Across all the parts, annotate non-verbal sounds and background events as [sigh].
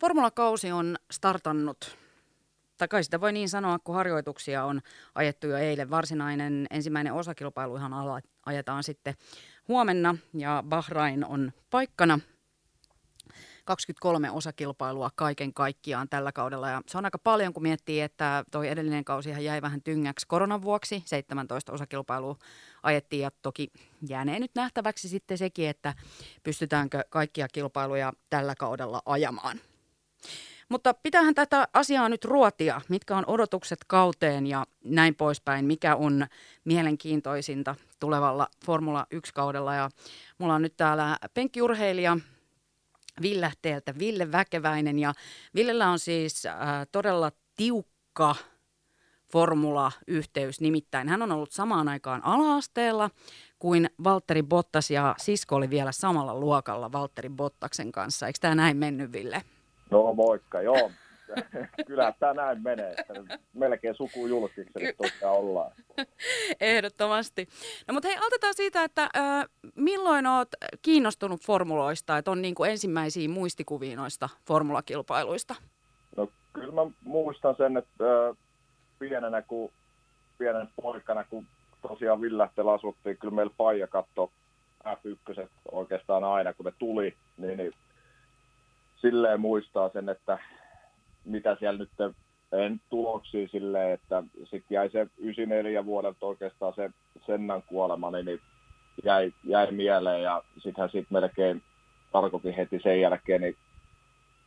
Formulakausi on startannut. Tai kai sitä voi niin sanoa, kun harjoituksia on ajettu jo eilen. Varsinainen ensimmäinen osakilpailu ihan ajetaan sitten huomenna ja Bahrain on paikkana. 23 osakilpailua kaiken kaikkiaan tällä kaudella. Ja se on aika paljon, kun miettii, että toi edellinen kausi jäi vähän tyngäksi koronan vuoksi. 17 osakilpailua ajettiin ja toki jäänee nyt nähtäväksi sitten sekin, että pystytäänkö kaikkia kilpailuja tällä kaudella ajamaan. Mutta pitäähän tätä asiaa nyt ruotia, mitkä on odotukset kauteen ja näin poispäin, mikä on mielenkiintoisinta tulevalla Formula 1-kaudella. Ja mulla on nyt täällä penkkiurheilija Villehteeltä Ville Väkeväinen ja Villellä on siis äh, todella tiukka formula-yhteys. Nimittäin hän on ollut samaan aikaan ala-asteella kuin Valtteri Bottas ja sisko oli vielä samalla luokalla Valtteri Bottaksen kanssa. Eikö tämä näin mennyt, Ville? No moikka, joo. [laughs] Kyllä tämä näin menee, että melkein sukujulkiksi tosiaan ollaan. [laughs] Ehdottomasti. No mutta hei, aloitetaan siitä, että äh, milloin olet kiinnostunut formuloista, että on niin kuin ensimmäisiä muistikuvia noista formulakilpailuista? No kyllä mä muistan sen, että äh, pienenä, kun, pienenä poikana, kun tosiaan Villähtellä asuttiin, kyllä meillä Paija katto F1 oikeastaan aina, kun ne tuli, niin, niin silleen muistaa sen, että mitä siellä nyt en tuloksia silleen, että sitten jäi se 94 vuodelta oikeastaan se Sennan kuolema, niin, niin jäi, jäi mieleen ja sittenhän sitten melkein tarkoitin heti sen jälkeen, niin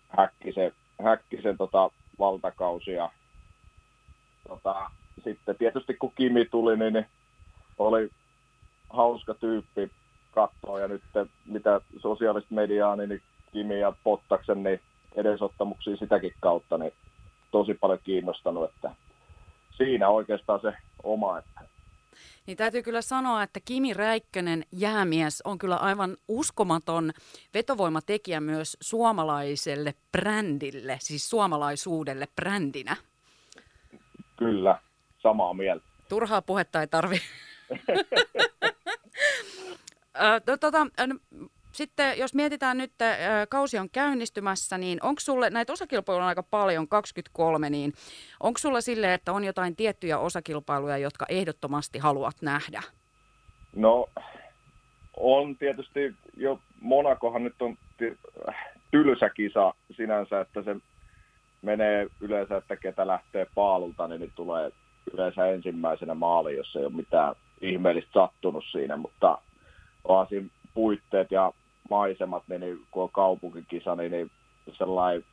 häkki, se, häkki sen tota valtakausi ja tota, sitten tietysti kun Kimi tuli, niin, niin oli hauska tyyppi katsoa ja nyt mitä sosiaalista mediaa, niin, niin Kimi ja Pottaksen niin edesottamuksia sitäkin kautta, niin tosi paljon kiinnostanut, että siinä oikeastaan se oma. Että. Niin täytyy kyllä sanoa, että Kimi Räikkönen jäämies on kyllä aivan uskomaton vetovoimatekijä myös suomalaiselle brändille, siis suomalaisuudelle brändinä. Kyllä, samaa mieltä. Turhaa puhetta ei tarvi. [laughs] tota, sitten jos mietitään nyt, että kausi on käynnistymässä, niin onko sulle, näitä osakilpailuja on aika paljon, 23, niin onko sulla sille, että on jotain tiettyjä osakilpailuja, jotka ehdottomasti haluat nähdä? No, on tietysti jo, Monakohan nyt on tylsä kisa sinänsä, että se menee yleensä, että ketä lähtee paalulta, niin, niin tulee yleensä ensimmäisenä maali, jos ei ole mitään ihmeellistä sattunut siinä, mutta on siinä puitteet ja maisemat, niin, kun on kaupunkikisa, niin, niin sellainen,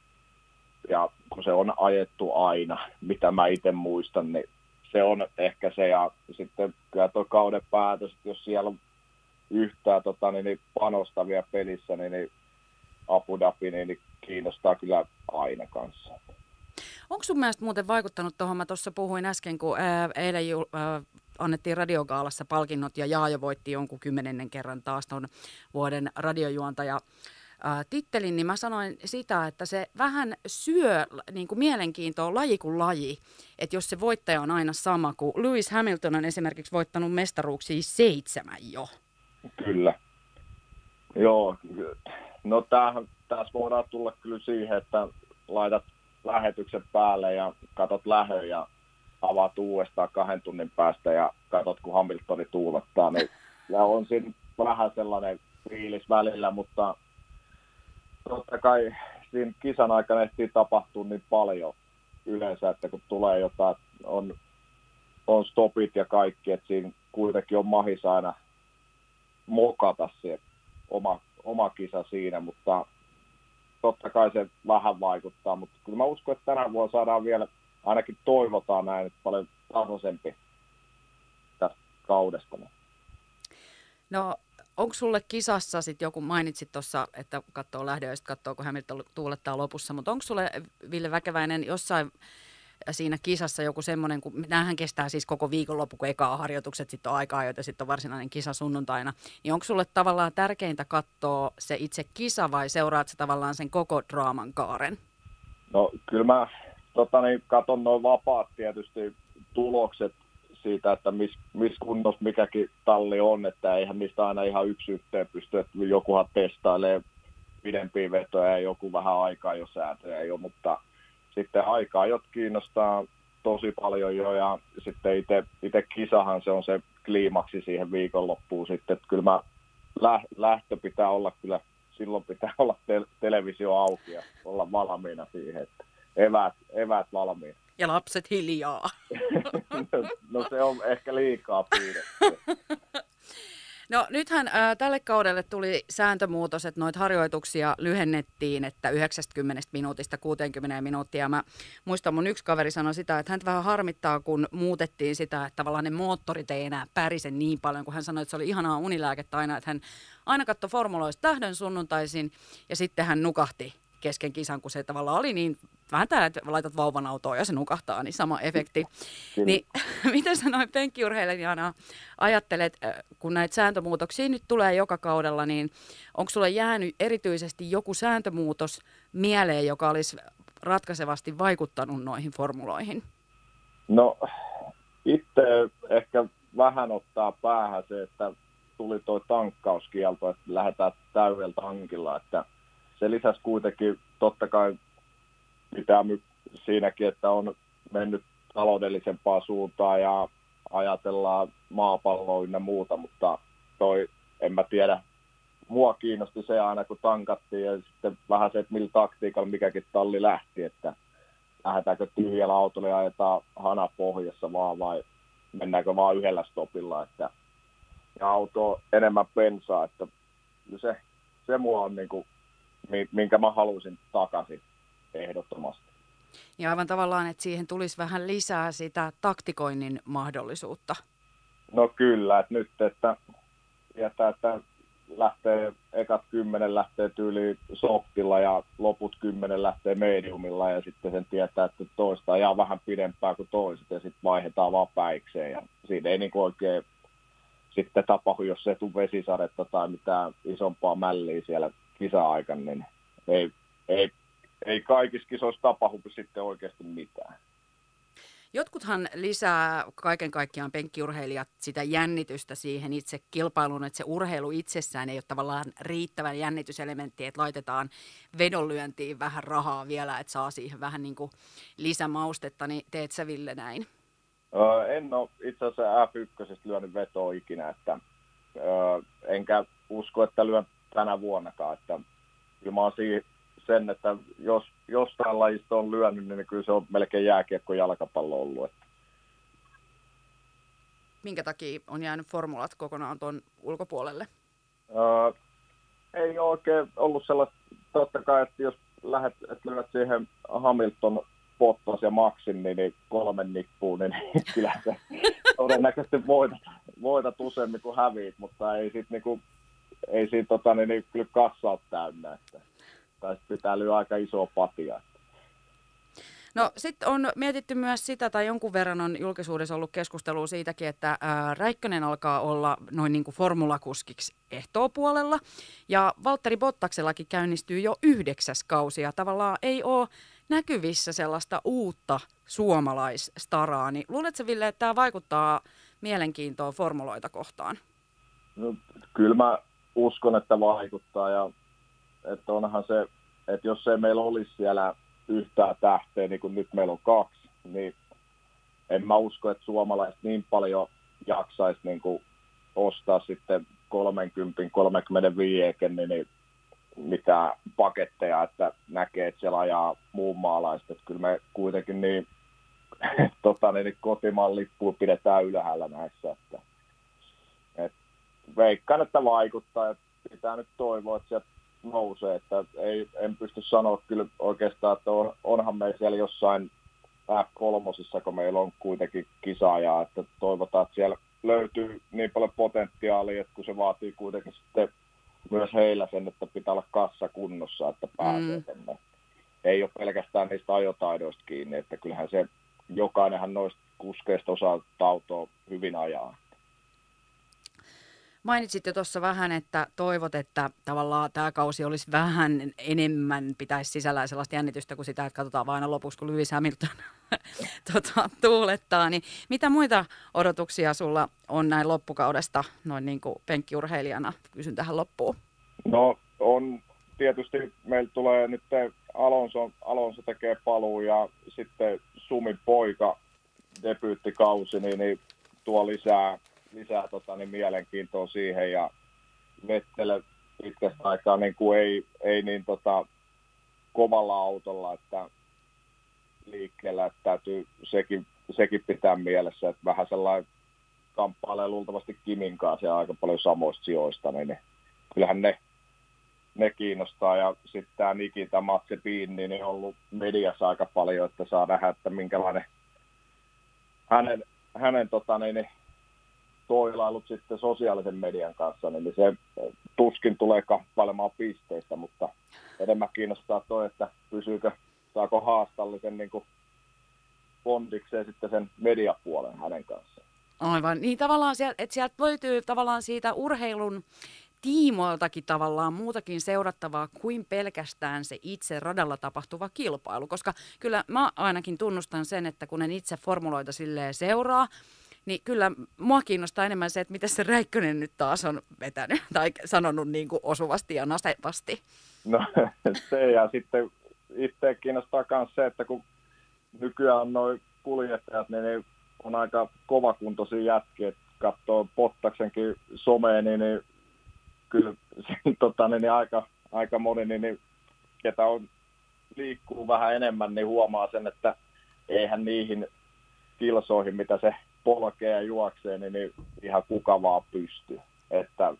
ja kun se on ajettu aina, mitä mä itse muistan, niin se on ehkä se, ja sitten kyllä tuo kauden päätös, että jos siellä on yhtään tota, niin, niin panostavia pelissä, niin, niin Abu Dhabi niin, niin kiinnostaa kyllä aina kanssa. Onko sun mielestä muuten vaikuttanut tuohon, mä tuossa puhuin äsken, kun ää, eilen ää, annettiin radiogaalassa palkinnot ja Jaajo voitti jonkun kymmenennen kerran taas tuon vuoden radiojuontaja tittelin, niin mä sanoin sitä, että se vähän syö niin kuin mielenkiintoa laji kuin laji. Että jos se voittaja on aina sama, kuin Lewis Hamilton on esimerkiksi voittanut mestaruuksia seitsemän jo. Kyllä. Joo, no tämähän, tässä voidaan tulla kyllä siihen, että laitat lähetyksen päälle ja katot lähö ja avaat uudestaan kahden tunnin päästä ja katsot, kun Hamiltoni tuulettaa, niin [laughs] ja on siinä vähän sellainen fiilis välillä, mutta totta kai siinä kisan aikana ehtii tapahtua niin paljon yleensä, että kun tulee jotain, on, on stopit ja kaikki, että siinä kuitenkin on mahis aina mokata se oma, oma kisa siinä, mutta totta kai se vähän vaikuttaa, mutta kyllä mä uskon, että tänä vuonna saadaan vielä ainakin toivotaan näin, että paljon tasaisempi tästä kaudesta. No onko sulle kisassa sitten joku, mainitsit tuossa, että katsoo lähdö ja sitten katsoo, kun Hamilton tuulettaa lopussa, mutta onko sulle Ville Väkeväinen jossain siinä kisassa joku semmoinen, kun näähän kestää siis koko viikonloppu, kun ekaa harjoitukset sitten on aikaa, joita sitten on varsinainen kisa sunnuntaina, niin onko sulle tavallaan tärkeintä katsoa se itse kisa vai seuraat sä tavallaan sen koko draaman kaaren? No kyllä mä tota, niin, katon noin vapaat tietysti tulokset siitä, että missä mis kunnossa mikäkin talli on, että eihän niistä aina ihan yksi yhteen pysty, että jokuhan testailee pidempiä vetoja ja joku vähän aikaa jo säätöjä jo, mutta sitten aikaa jot kiinnostaa tosi paljon jo ja sitten itse kisahan se on se kliimaksi siihen viikonloppuun sitten, että kyllä mä lähtö pitää olla kyllä, silloin pitää olla te- televisio auki ja olla valmiina siihen, että eväät, eväät valmiina. Ja lapset hiljaa. [laughs] no se on ehkä liikaa pyydetty. No nythän ää, tälle kaudelle tuli sääntömuutos, että noita harjoituksia lyhennettiin, että 90 minuutista 60 minuuttia. Mä muistan, mun yksi kaveri sanoi sitä, että hän vähän harmittaa, kun muutettiin sitä, että tavallaan ne moottorit ei enää pärisen niin paljon, kun hän sanoi, että se oli ihanaa unilääkettä aina, että hän aina katsoi formuloista tähden sunnuntaisin ja sitten hän nukahti kesken kisan, kun se tavallaan oli niin vähän tämä, että laitat vauvan autoon ja se nukahtaa, niin sama efekti. Niin [laughs] miten sä noin penkkiurheilijana ajattelet, äh, kun näitä sääntömuutoksia nyt tulee joka kaudella, niin onko sulle jäänyt erityisesti joku sääntömuutos mieleen, joka olisi ratkaisevasti vaikuttanut noihin formuloihin? No itse ehkä vähän ottaa päähän se, että tuli tuo tankkauskielto, että lähdetään täydellä tankilla, että se lisäsi kuitenkin totta kai pitää siinäkin, että on mennyt taloudellisempaa suuntaan ja ajatellaan maapalloa ynnä muuta, mutta toi, en mä tiedä, mua kiinnosti se aina, kun tankattiin ja sitten vähän se, että millä taktiikalla mikäkin talli lähti, että lähdetäänkö tyhjällä autolla ja ajetaan hana pohjassa vaan vai mennäänkö vaan yhdellä stopilla, että ja auto enemmän pensaa, että se, se mua on niin kuin, minkä mä halusin takaisin ehdottomasti. Ja aivan tavallaan, että siihen tulisi vähän lisää sitä taktikoinnin mahdollisuutta. No kyllä, että nyt, että tietää, että lähtee, ekat kymmenen lähtee tyyli softilla ja loput kymmenen lähtee mediumilla ja sitten sen tietää, että toista ajaa vähän pidempää kuin toiset ja sitten vaihdetaan vaan päikseen ja siinä ei niin oikein sitten tapahdu, jos se tule vesisadetta tai mitään isompaa mälliä siellä kisa-aikana, niin ei, ei ei kaikissa kisoissa tapahdu sitten oikeasti mitään. Jotkuthan lisää kaiken kaikkiaan penkkiurheilijat sitä jännitystä siihen itse kilpailuun, että se urheilu itsessään ei ole tavallaan riittävän jännityselementti, että laitetaan vedonlyöntiin vähän rahaa vielä, että saa siihen vähän niin kuin lisämaustetta, niin teet sä Ville näin? Öö, en ole itse asiassa F1 lyönyt vetoa ikinä, että öö, enkä usko, että lyön tänä vuonnakaan, että kyllä mä oon siihen sen, että jos jostain lajista on lyönyt, niin kyllä se on melkein jääkiekko jalkapallo ollut. Että. Minkä takia on jäänyt formulat kokonaan tuon ulkopuolelle? Öö, ei ole oikein ollut sellaista, totta kai, että jos lähdet, että lyöt siihen Hamilton, Bottas ja Maxin, niin, kolmen nippuun, niin, niin [laughs] kyllä se todennäköisesti voitat, voitat useammin kuin häviit, mutta ei siitä, niin kuin, ei siitä tota, niin, niin, kyllä kassa ole täynnä. Että tai pitää lyödä aika isoa patia. No sitten on mietitty myös sitä, tai jonkun verran on julkisuudessa ollut keskustelua siitäkin, että ää, Räikkönen alkaa olla noin niin kuin formulakuskiksi ehtoopuolella. Ja Valtteri Bottaksellakin käynnistyy jo yhdeksäs kausi, ja tavallaan ei ole näkyvissä sellaista uutta suomalaisstaraa. Niin luuletko Ville, että tämä vaikuttaa mielenkiintoon formuloita kohtaan? No, kyllä mä uskon, että vaikuttaa, ja että onhan se, että jos ei meillä olisi siellä yhtään tähteä, niin kuin nyt meillä on kaksi, niin en mä usko, että suomalaiset niin paljon jaksaisi niin kuin ostaa sitten 30-35 niin mitään paketteja, että näkee, että siellä ajaa muun maalaiset. Että kyllä me kuitenkin niin, [laughs] tota, niin kotimaan lippuun pidetään ylhäällä näissä. Että, et veikkaan, että vaikuttaa ja pitää nyt toivoa, että sieltä nousee, että ei, en pysty sanoa kyllä oikeastaan, että on, onhan meillä siellä jossain F3, kun meillä on kuitenkin kisaajaa, että toivotaan, että siellä löytyy niin paljon potentiaalia, että kun se vaatii kuitenkin sitten myös heillä sen, että pitää olla kassa kunnossa, että pääsee mm. Ei ole pelkästään niistä ajotaidoista kiinni, että kyllähän se jokainenhan noista kuskeista osaa autoa hyvin ajaa. Mainitsit jo tuossa vähän, että toivot, että tavallaan tämä kausi olisi vähän enemmän, pitäisi sisällään sellaista jännitystä kuin sitä, että katsotaan vain aina lopuksi, kun Lewis Hamilton [laughs] tota, tuulettaa. Niin mitä muita odotuksia sulla on näin loppukaudesta noin niin kuin penkkiurheilijana? Kysyn tähän loppuun. No on tietysti meillä tulee nyt Alonso, Alonso tekee paluu ja sitten Sumin poika debyyttikausi, niin, niin tuo lisää, lisää tota, niin mielenkiintoa siihen ja Vettel pitkästä aikaa niin kuin ei, ei niin tota, kovalla autolla, että liikkeellä, että täytyy sekin, sekin pitää mielessä, että vähän sellainen kamppailee luultavasti Kimin kanssa aika paljon samoista sijoista, niin, niin kyllähän ne, ne kiinnostaa. Ja sitten tämä Nikita Matsepin, niin on ollut mediassa aika paljon, että saa nähdä, että minkälainen hänen, hänen tota, niin, niin, toilailut sitten sosiaalisen median kanssa, niin se tuskin tulee kamppailemaan pisteistä, mutta enemmän kiinnostaa toi, että pysyykö, saako haastallisen niin kuin bondikseen sitten sen mediapuolen hänen kanssaan. Aivan, niin tavallaan sieltä, että sieltä löytyy tavallaan siitä urheilun tiimoiltakin tavallaan muutakin seurattavaa kuin pelkästään se itse radalla tapahtuva kilpailu, koska kyllä mä ainakin tunnustan sen, että kun en itse formuloita silleen seuraa, niin kyllä mua kiinnostaa enemmän se, että miten se Räikkönen nyt taas on vetänyt [laughs] tai sanonut niin kuin osuvasti ja nasevasti. No [laughs] se ja sitten itse kiinnostaa myös se, että kun nykyään noin kuljettajat, niin ne on aika kovakuntoisia jätkiä, katsoo Pottaksenkin someen, niin, niin kyllä [laughs] tota, niin, niin aika, aika moni, niin, niin, ketä on, liikkuu vähän enemmän, niin huomaa sen, että eihän niihin kilsoihin, mitä se polkee ja juoksee, niin, niin ihan kuka vaan pystyy. Että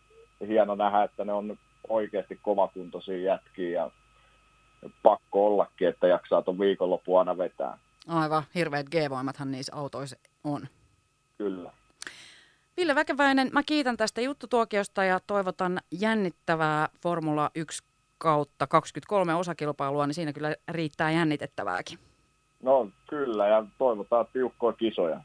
hieno nähdä, että ne on oikeasti kovakuntoisia jätkiä ja pakko ollakin, että jaksaa tuon viikonloppu aina vetää. Aivan, hirveät G-voimathan niissä autoissa on. Kyllä. Ville Väkeväinen, mä kiitän tästä juttutuokiosta ja toivotan jännittävää Formula 1 kautta 23 osakilpailua, niin siinä kyllä riittää jännitettävääkin. No kyllä, ja toivotaan tiukkoja kisoja.